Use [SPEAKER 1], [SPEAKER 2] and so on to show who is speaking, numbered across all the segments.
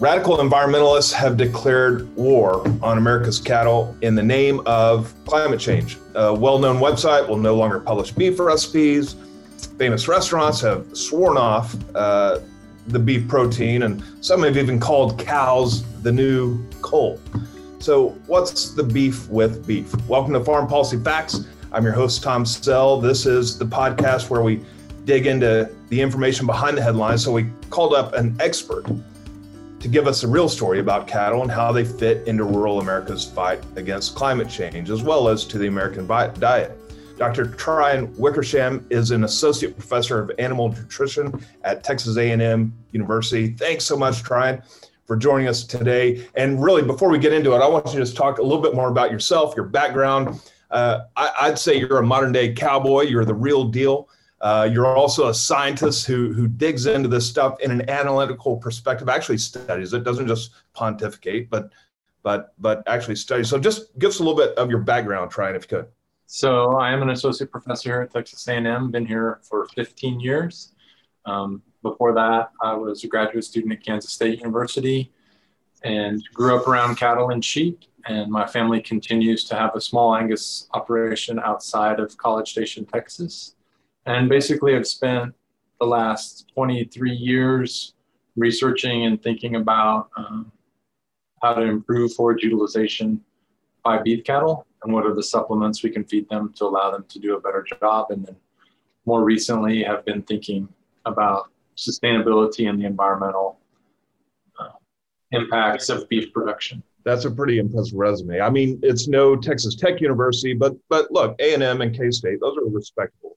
[SPEAKER 1] Radical environmentalists have declared war on America's cattle in the name of climate change. A well known website will no longer publish beef recipes. Famous restaurants have sworn off uh, the beef protein, and some have even called cows the new coal. So, what's the beef with beef? Welcome to Farm Policy Facts. I'm your host, Tom Sell. This is the podcast where we dig into the information behind the headlines. So, we called up an expert to give us a real story about cattle and how they fit into rural America's fight against climate change, as well as to the American diet. Dr. Tryon Wickersham is an associate professor of animal nutrition at Texas A&M University. Thanks so much, Tryon, for joining us today. And really, before we get into it, I want you to just talk a little bit more about yourself, your background. Uh, I, would say you're a modern day cowboy. You're the real deal. Uh, you're also a scientist who who digs into this stuff in an analytical perspective, actually studies it, doesn't just pontificate, but but but actually studies. So just give us a little bit of your background, Tryon, if you could.
[SPEAKER 2] So I am an associate professor here at Texas A&M. Been here for 15 years. Um, before that, I was a graduate student at Kansas State University and grew up around cattle and sheep. And my family continues to have a small Angus operation outside of College Station, Texas. And basically, I've spent the last 23 years researching and thinking about um, how to improve forage utilization by beef cattle and what are the supplements we can feed them to allow them to do a better job. And then more recently, have been thinking about sustainability and the environmental uh, impacts of beef production.
[SPEAKER 1] That's a pretty impressive resume. I mean, it's no Texas Tech University, but but look, A and M and K State, those are respectable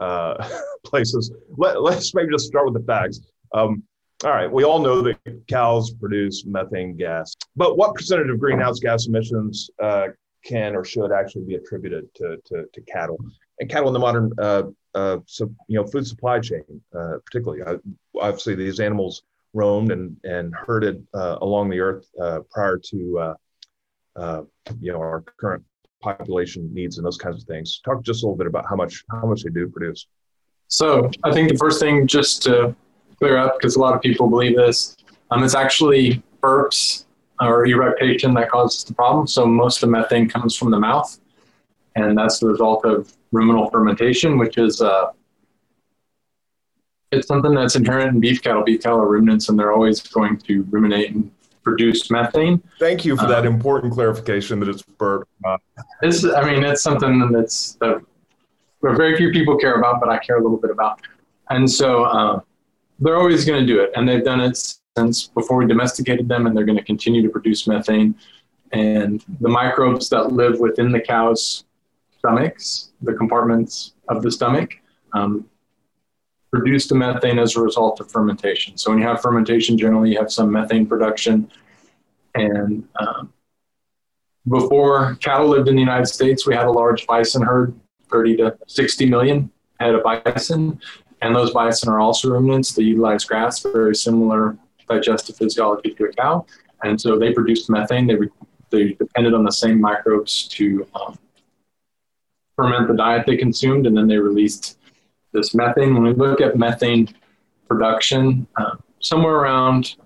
[SPEAKER 1] uh, places. Let, us maybe just start with the facts. Um, all right, we all know that cows produce methane gas, but what percentage of greenhouse gas emissions uh, can or should actually be attributed to, to, to cattle and cattle in the modern uh, uh, so, you know food supply chain, uh, particularly? Uh, obviously, these animals roamed and and herded uh, along the earth prior to you know our current population needs and those kinds of things. Talk just a little bit about how much how much they do produce.
[SPEAKER 2] So I think the first thing just to clear up because a lot of people believe this, um, it's actually burps or eructation that causes the problem. So most of the methane comes from the mouth, and that's the result of ruminal fermentation, which is uh, it's something that's inherent in beef cattle. Beef cattle are ruminants, and they're always going to ruminate and produce methane.
[SPEAKER 1] Thank you for that um, important clarification that it's burp.
[SPEAKER 2] It's, I mean, it's something that's that very few people care about, but I care a little bit about. And so uh, they're always going to do it, and they've done it since before we domesticated them, and they're going to continue to produce methane. And the microbes that live within the cow's stomachs, the compartments of the stomach, um, produce the methane as a result of fermentation. So when you have fermentation, generally you have some methane production. And um, before cattle lived in the United States, we had a large bison herd, 30 to 60 million head of bison. And those bison are also ruminants. They utilize grass, very similar digestive physiology to a cow. And so they produced methane. They, re- they depended on the same microbes to um, ferment the diet they consumed, and then they released this methane. When we look at methane production, uh, somewhere around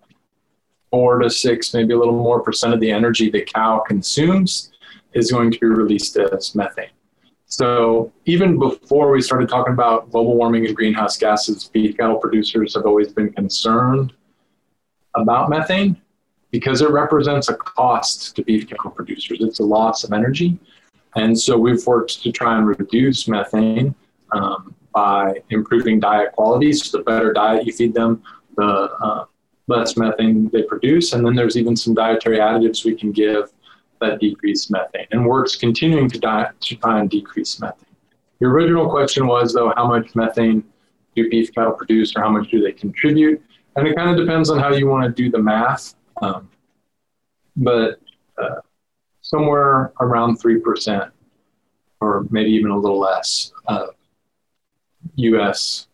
[SPEAKER 2] four to six, maybe a little more percent of the energy the cow consumes is going to be released as methane. So even before we started talking about global warming and greenhouse gases, beef cattle producers have always been concerned about methane because it represents a cost to beef cattle producers. It's a loss of energy. And so we've worked to try and reduce methane um, by improving diet quality. So the better diet you feed them, the uh, less methane they produce. And then there's even some dietary additives we can give that decrease methane. And works continuing to, diet, to try and decrease methane. Your original question was, though, how much methane do beef cattle produce or how much do they contribute? And it kind of depends on how you want to do the math. Um, but uh, somewhere around 3%, or maybe even a little less, U.S.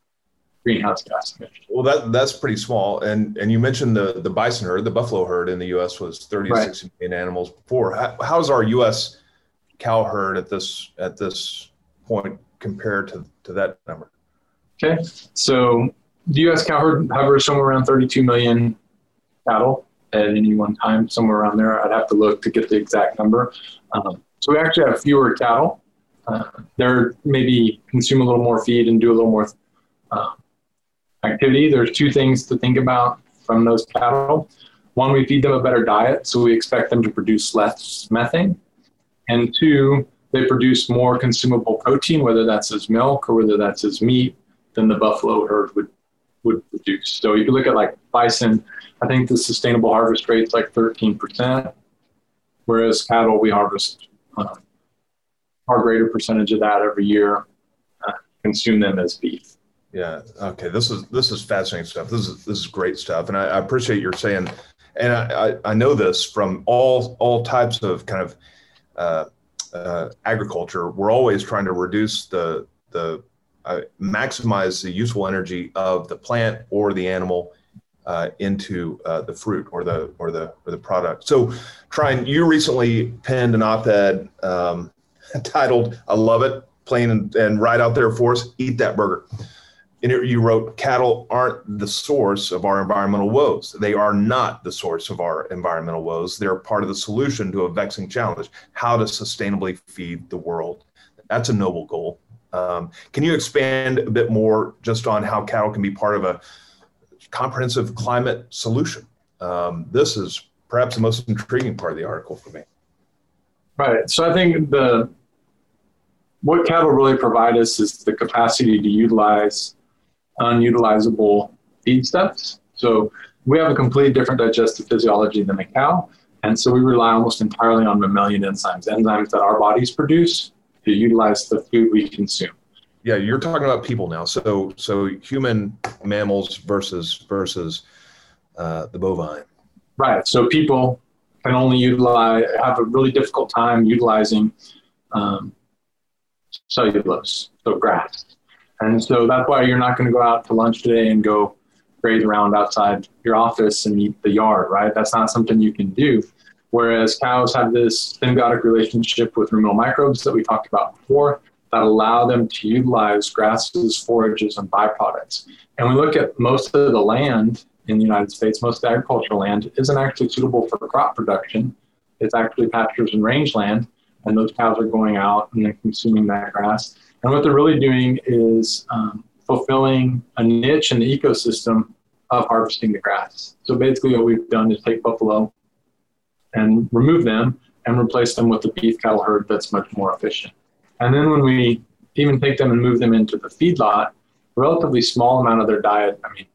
[SPEAKER 2] greenhouse gas emissions.
[SPEAKER 1] Well, that that's pretty small. And and you mentioned the the bison herd, the buffalo herd in the U.S. was 30 right. 60 million animals before. How, how's our U.S. cow herd at this at this point compared to to that number?
[SPEAKER 2] Okay, so the U.S. cow herd hovers somewhere around 32 million cattle. at any one time, somewhere around there. I'd have to look to get the exact number. Um, so we actually have fewer cattle. Uh, they're maybe consume a little more feed and do a little more uh, activity. There's two things to think about from those cattle. One, we feed them a better diet, so we expect them to produce less methane. And two, they produce more consumable protein, whether that's as milk or whether that's as meat, than the buffalo herd would would produce. So you look at like bison, I think the sustainable harvest rate is like 13%, whereas cattle, we harvest uh, far greater percentage of that every year, uh, consume them as beef.
[SPEAKER 1] Yeah. Okay. This is this is fascinating stuff. This is this is great stuff, and I, I appreciate your saying. And I, I, I know this from all all types of kind of uh, uh, agriculture. We're always trying to reduce the the uh, maximize the useful energy of the plant or the animal uh, into uh, the fruit or the or the or the product. So, Tryon, you recently penned an op-ed um, titled "I love it," plain and, and right out there for us. Eat that burger. In it, you wrote, "Cattle aren't the source of our environmental woes. They are not the source of our environmental woes. They're part of the solution to a vexing challenge: how to sustainably feed the world." That's a noble goal um, can you expand a bit more just on how cattle can be part of a comprehensive climate solution? Um, this is perhaps the most intriguing part of the article for me.
[SPEAKER 2] Right. So I think the what cattle really provide us is the capacity to utilize unutilizable feedstuffs. So we have a completely different digestive physiology than a cow. And so we rely almost entirely on mammalian enzymes, enzymes that our bodies produce to utilize the food we consume.
[SPEAKER 1] Yeah, you're talking about people now. So so human mammals versus versus uh, the bovine.
[SPEAKER 2] Right. So people can only utilize have a really difficult time utilizing um, cellulose, so grass. And so that's why you're not going to go out to lunch today and go graze around outside your office and eat the yard, right? That's not something you can do. Whereas cows have this symbiotic relationship with ruminal microbes that we talked about before that allow them to utilize grasses, forages, and byproducts. And we look at most of the land in the United States, most agricultural land isn't actually suitable for crop production. It's actually pastures and rangeland, and those cows are going out and they're consuming that grass. And what they're really doing is um, fulfilling a niche in the ecosystem of harvesting the grass. So basically, what we've done is take buffalo and remove them and replace them with a beef cattle herd that's much more efficient. And then when we even take them and move them into the feedlot, relatively small amount of their diet, I mean,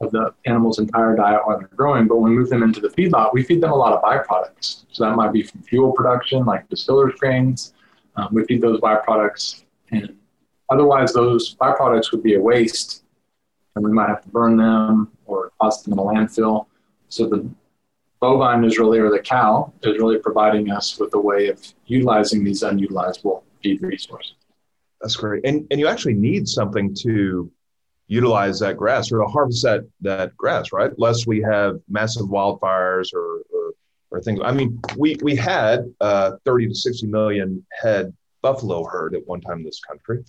[SPEAKER 2] of the animal's entire diet while they're growing, but when we move them into the feedlot, we feed them a lot of byproducts. So that might be from fuel production, like distillers grains. Um, we feed those byproducts, and otherwise those byproducts would be a waste, and we might have to burn them or toss them in a landfill. So the bovine is really, or the cow is really providing us with a way of utilizing these unutilizable feed resources.
[SPEAKER 1] That's great. And, and you actually need something to utilize that grass or to harvest that, that grass, right? Lest we have massive wildfires or, or, or things. I mean, we, we had uh, 30 to 60 million head buffalo herd at one time in this country.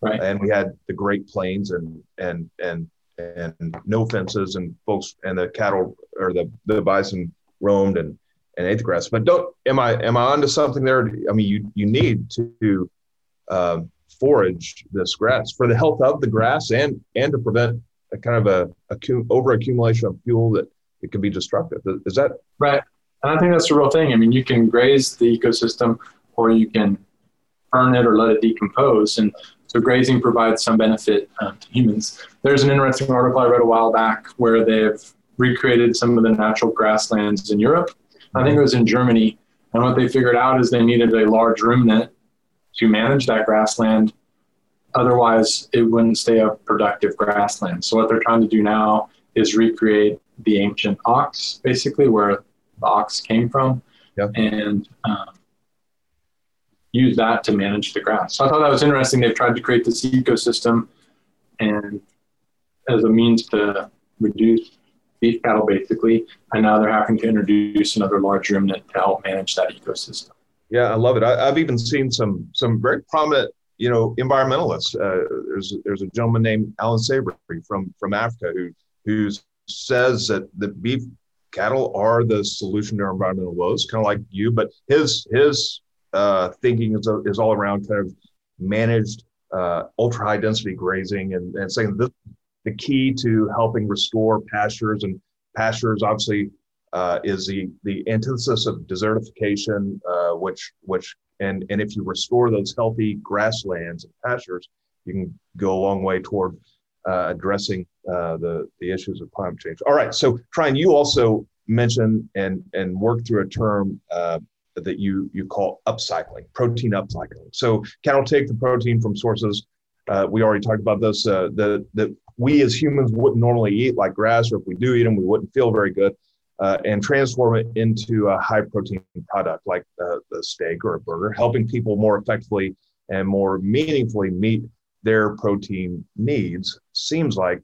[SPEAKER 1] Right. And we had the Great Plains and, and, and and no fences and folks and the cattle or the, the bison roamed and, and ate the grass. But don't am I am I onto something there? I mean, you you need to uh, forage this grass for the health of the grass and and to prevent a kind of a, a over accumulation of fuel that it can be destructive. Is that
[SPEAKER 2] right? And I think that's the real thing. I mean, you can graze the ecosystem, or you can burn it or let it decompose. And so grazing provides some benefit um, to humans. There's an interesting article I read a while back where they've recreated some of the natural grasslands in Europe. I think it was in Germany. And what they figured out is they needed a large ruminant to manage that grassland. Otherwise, it wouldn't stay a productive grassland. So, what they're trying to do now is recreate the ancient ox, basically, where the ox came from, yep. and um, use that to manage the grass. So I thought that was interesting. They've tried to create this ecosystem and as a means to reduce beef cattle basically, and now they're having to introduce another large ruminant to help manage that ecosystem.
[SPEAKER 1] Yeah, I love it. I, have even seen some some very prominent, you know, environmentalists. Uh, there's there's a gentleman named Alan Savory from from Africa who who says that the beef cattle are the solution to our environmental woes, kind of like you. But his his uh, thinking is, is all around kind of managed uh, ultra high density grazing and, and saying this the key to helping restore pastures and pastures obviously uh, is the the antithesis of desertification, uh, which which and and if you restore those healthy grasslands and pastures, you can go a long way toward uh, addressing uh, the the issues of climate change. All right, so Tryon, you also mentioned and and work through a term uh, that you you call upcycling, protein upcycling. So cattle take the protein from sources. Uh, we already talked about this uh, that that we as humans wouldn't normally eat, like grass, or if we do eat them, we wouldn't feel very good. Uh, and transform it into a high protein product like the, the steak or a burger, helping people more effectively and more meaningfully meet their protein needs seems like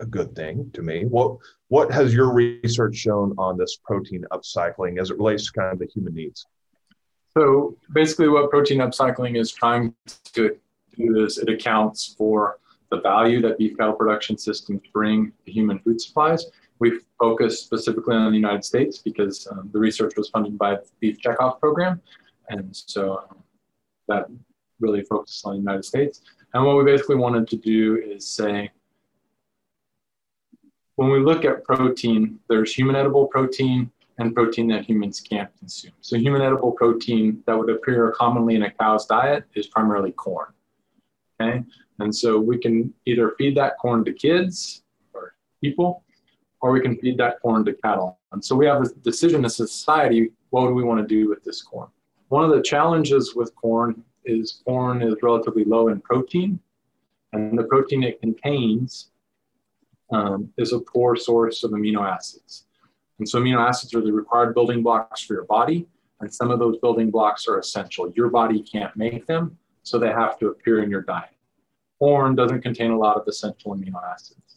[SPEAKER 1] a good thing to me. What what has your research shown on this protein upcycling as it relates to kind of the human needs?
[SPEAKER 2] So basically, what protein upcycling is trying to do is it accounts for the value that beef cattle production systems bring to human food supplies. We focused specifically on the United States because um, the research was funded by the Beef Checkoff program, and so um, that really focused on the United States. And what we basically wanted to do is say, when we look at protein, there's human edible protein and protein that humans can't consume. So human edible protein that would appear commonly in a cow's diet is primarily corn. Okay, and so we can either feed that corn to kids or people, or we can feed that corn to cattle. And so we have a decision as a society, what do we want to do with this corn? One of the challenges with corn is corn is relatively low in protein, and the protein it contains um, is a poor source of amino acids. And so amino acids are the required building blocks for your body, and some of those building blocks are essential. Your body can't make them, so they have to appear in your diet. Corn doesn't contain a lot of essential amino acids.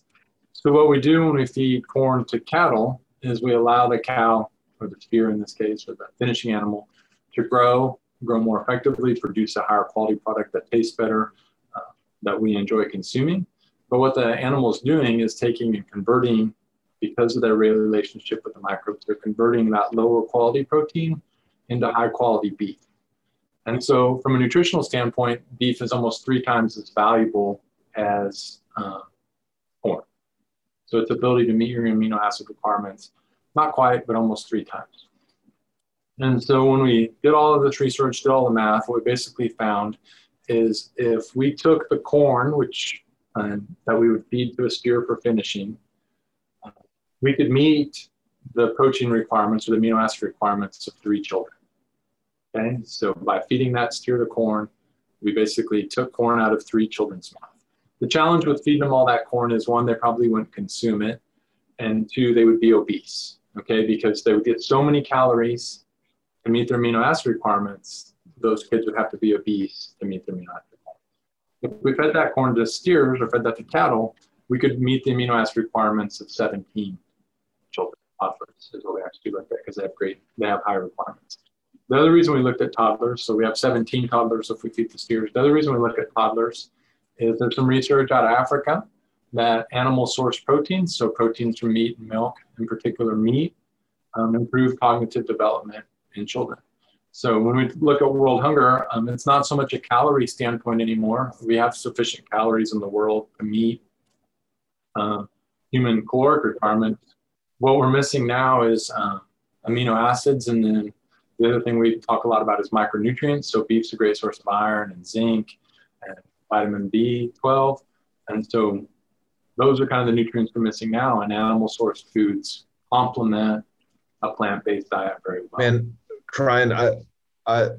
[SPEAKER 2] So what we do when we feed corn to cattle is we allow the cow, or the steer in this case, or the finishing animal, to grow grow more effectively, produce a higher quality product that tastes better, uh, that we enjoy consuming. But what the animal is doing is taking and converting, because of their relationship with the microbes, they're converting that lower quality protein into high quality beef. And so, from a nutritional standpoint, beef is almost three times as valuable as corn. So, its ability to meet your amino acid requirements, not quite, but almost three times. And so when we did all of this research, did all the math, what we basically found is if we took the corn, which uh, that we would feed to a steer for finishing, we could meet the protein requirements or the amino acid requirements of three children. Okay, so by feeding that steer the corn, we basically took corn out of three children's mouth. The challenge with feeding them all that corn is one, they probably wouldn't consume it, and two, they would be obese. Okay, because they would get so many calories to meet their amino acid requirements, those kids would have to be obese to meet their amino acid requirements. If we fed that corn to steers or fed that to cattle, we could meet the amino acid requirements of 17 children, toddlers is what we actually looked at because they have great, they have high requirements. The other reason we looked at toddlers, so we have 17 toddlers if we feed the steers. The other reason we look at toddlers is there's some research out of Africa that animal source proteins, so proteins from meat and milk, in particular meat, um, improve cognitive development in children. So when we look at world hunger, um, it's not so much a calorie standpoint anymore. We have sufficient calories in the world to meet uh, human caloric requirements. What we're missing now is uh, amino acids, and then the other thing we talk a lot about is micronutrients. So beef's a great source of iron and zinc and vitamin B12, and so those are kind of the nutrients we're missing now. And animal source foods complement a plant-based diet very well.
[SPEAKER 1] Man, Tryon, I, I,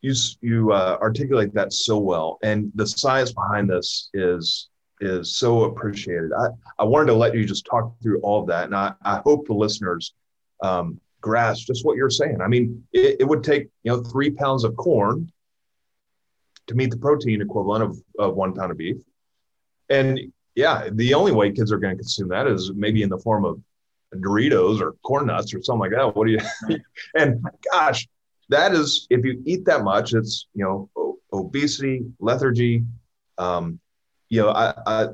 [SPEAKER 1] you you uh, articulate that so well, and the science behind this is is so appreciated. I, I wanted to let you just talk through all of that, and I, I hope the listeners um, grasp just what you're saying. I mean, it, it would take you know three pounds of corn to meet the protein equivalent of, of one pound of beef, and yeah, the only way kids are going to consume that is maybe in the form of Doritos or corn nuts or something like that. What do you? and gosh, that is if you eat that much, it's you know obesity, lethargy. Um, you know, I, I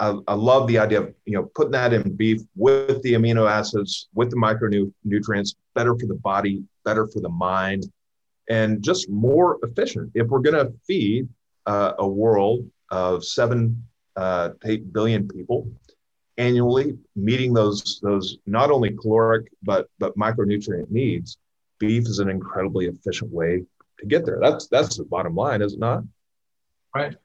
[SPEAKER 1] I, I, love the idea of you know putting that in beef with the amino acids, with the micronutrients, better for the body, better for the mind, and just more efficient. If we're going to feed uh, a world of seven uh, eight billion people annually, meeting those those not only caloric but but micronutrient needs, beef is an incredibly efficient way to get there. That's that's the bottom line, is it not?
[SPEAKER 2] Right.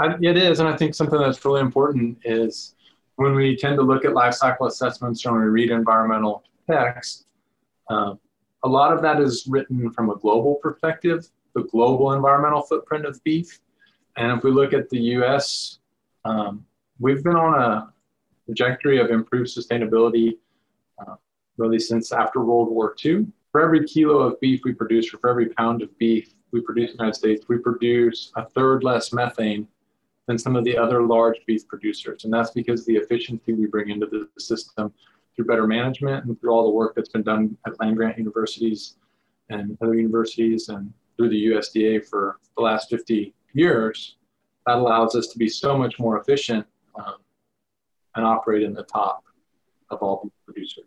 [SPEAKER 2] I, it is, and I think something that's really important is when we tend to look at life cycle assessments or when we read environmental text, uh, a lot of that is written from a global perspective, the global environmental footprint of beef. And if we look at the U.S., um, we've been on a trajectory of improved sustainability uh, really since after World War II. For every kilo of beef we produce, or for every pound of beef we produce in the United States, we produce a third less methane than some of the other large beef producers. And that's because the efficiency we bring into the system through better management and through all the work that's been done at land grant universities and other universities and through the USDA for the last 50 years, that allows us to be so much more efficient um, and operate in the top of all producers.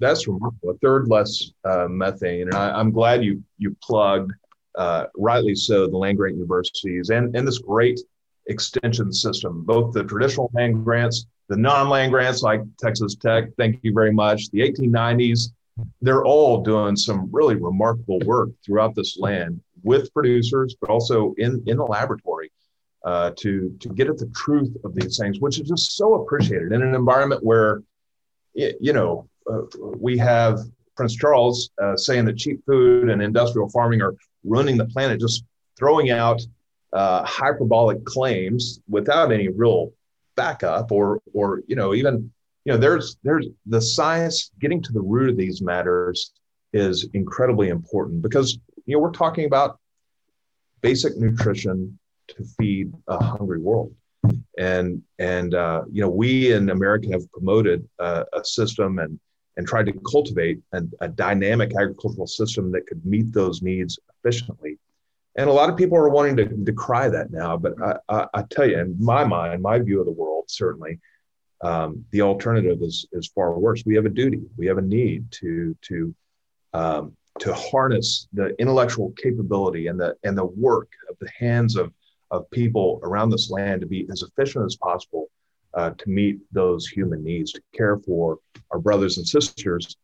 [SPEAKER 1] That's remarkable. A third less uh, methane, and I, am glad you you plugged, uh, rightly so, the land grant universities and and this great extension system, both the traditional land grants, the non-land grants like Texas Tech, thank you very much, the 1890s, they're all doing some really remarkable work throughout this land with producers, but also in, in the laboratory uh, to, to get at the truth of these things, which is just so appreciated in an environment where, you know, uh, we have Prince Charles uh, saying that cheap food and industrial farming are ruining the planet, just throwing out uh, hyperbolic claims without any real backup or or you know even you know there's there's the science getting to the root of these matters is incredibly important because you know we're talking about basic nutrition to feed a hungry world. And and uh, you know we in america have promoted uh, a system and and tried to cultivate a, a dynamic agricultural system that could meet those needs efficiently and a lot of people are wanting to decry that now. But I, I, I tell you, in my mind, my view of the world, certainly, um, the alternative is is far worse. We have a duty, we have a need to to um, to harness the intellectual capability and the and the work of the hands of of people around this land to be as efficient as possible uh, to meet those human needs, to care for our brothers and sisters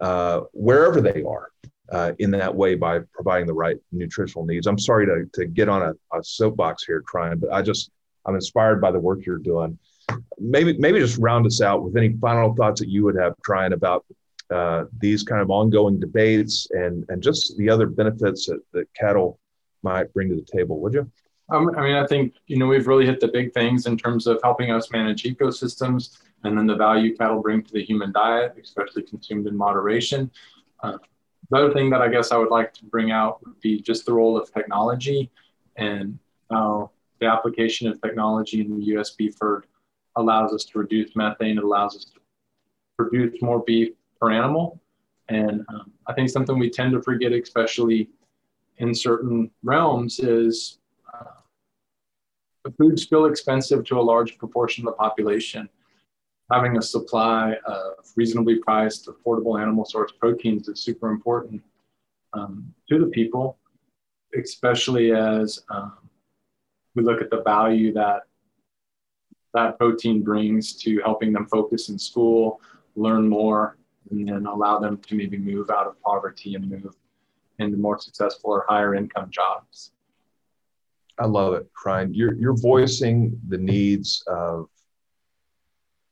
[SPEAKER 1] uh, wherever they are uh, in that way by providing the right nutritional needs. I'm sorry to, to get on a, a soapbox here, Tryon, but I just I'm inspired by the work you're doing. Maybe maybe just round us out with any final thoughts that you would have, Tryon about uh, these kind of ongoing debates and and just the other benefits that, that cattle might bring to the table. Would you?
[SPEAKER 2] Um, I mean, I think you know we've really hit the big things in terms of helping us manage ecosystems, and then the value cattle bring to the human diet, especially consumed in moderation. Uh, the other thing that I guess I would like to bring out would be just the role of technology and how the application of technology in the US beef herd allows us to reduce methane. It allows us to produce more beef per animal. And um, I think something we tend to forget, especially in certain realms, is uh, food's still expensive to a large proportion of the population having a supply of reasonably priced, affordable animal source proteins is super important um, to the people, especially as um, we look at the value that that protein brings to helping them focus in school, learn more, and then allow them to maybe move out of poverty and move into more successful or higher income jobs.
[SPEAKER 1] I love it, Tryon. You're you're voicing the needs of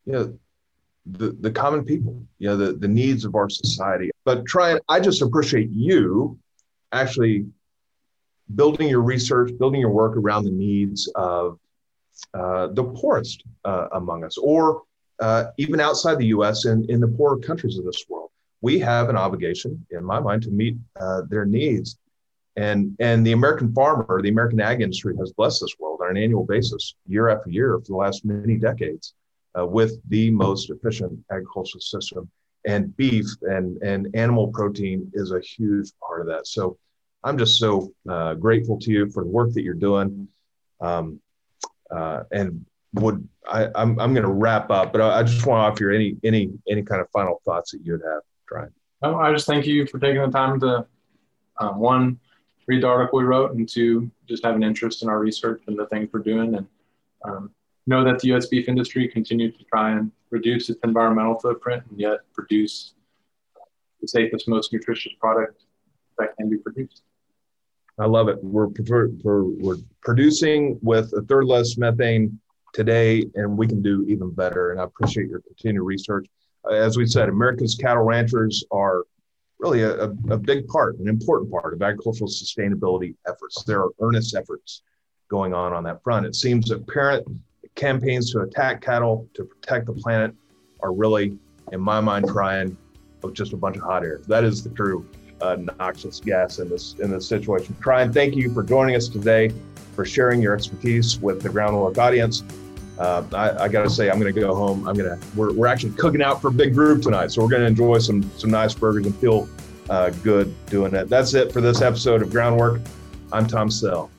[SPEAKER 1] you know the, the common people, you know, the, the needs of our society. But try I just appreciate you actually building your research, building your work around the needs of uh, the poorest uh, among us, or uh, even outside the US and in the poorer countries of this world. We have an obligation, in my mind, to meet uh, their needs. And, and the American farmer, the American ag industry has blessed this world on an annual basis, year after year, for the last many decades uh, with the most efficient agricultural system. And beef and, and animal protein is a huge part of that. So I'm just so uh, grateful to you for the work that you're doing. Um, uh, and would I, I'm I'm going to wrap up, but I, just want to offer you any any any kind of final thoughts that you'd have, Tryon.
[SPEAKER 2] No, I just thank you for taking the time to um, one read the article we wrote, and two just have an interest in our research and the things we're doing, and um, know that the U.S. beef industry continues to try and reduce its environmental footprint and yet produce the safest, most nutritious product that can be produced.
[SPEAKER 1] I love it. We're, we're, we're producing with a third less methane today, and we can do even better. And I appreciate your continued research. As we said, America's cattle ranchers are really a, a big part, an important part of agricultural sustainability efforts. There are earnest efforts going on on that front. It seems that parent campaigns to attack cattle to protect the planet are really, in my mind, trying of just a bunch of hot air. That is the true uh, noxious gas in this in this situation. Tryon, thank you for joining us today, for sharing your expertise with the GroundWork audience. Uh, I, I got to say, I'm going to go home. I'm going to. We're, we're actually cooking out for a big group tonight, so we're going to enjoy some some nice burgers and feel uh, good doing it. That's it for this episode of GroundWork. I'm Tom Sell.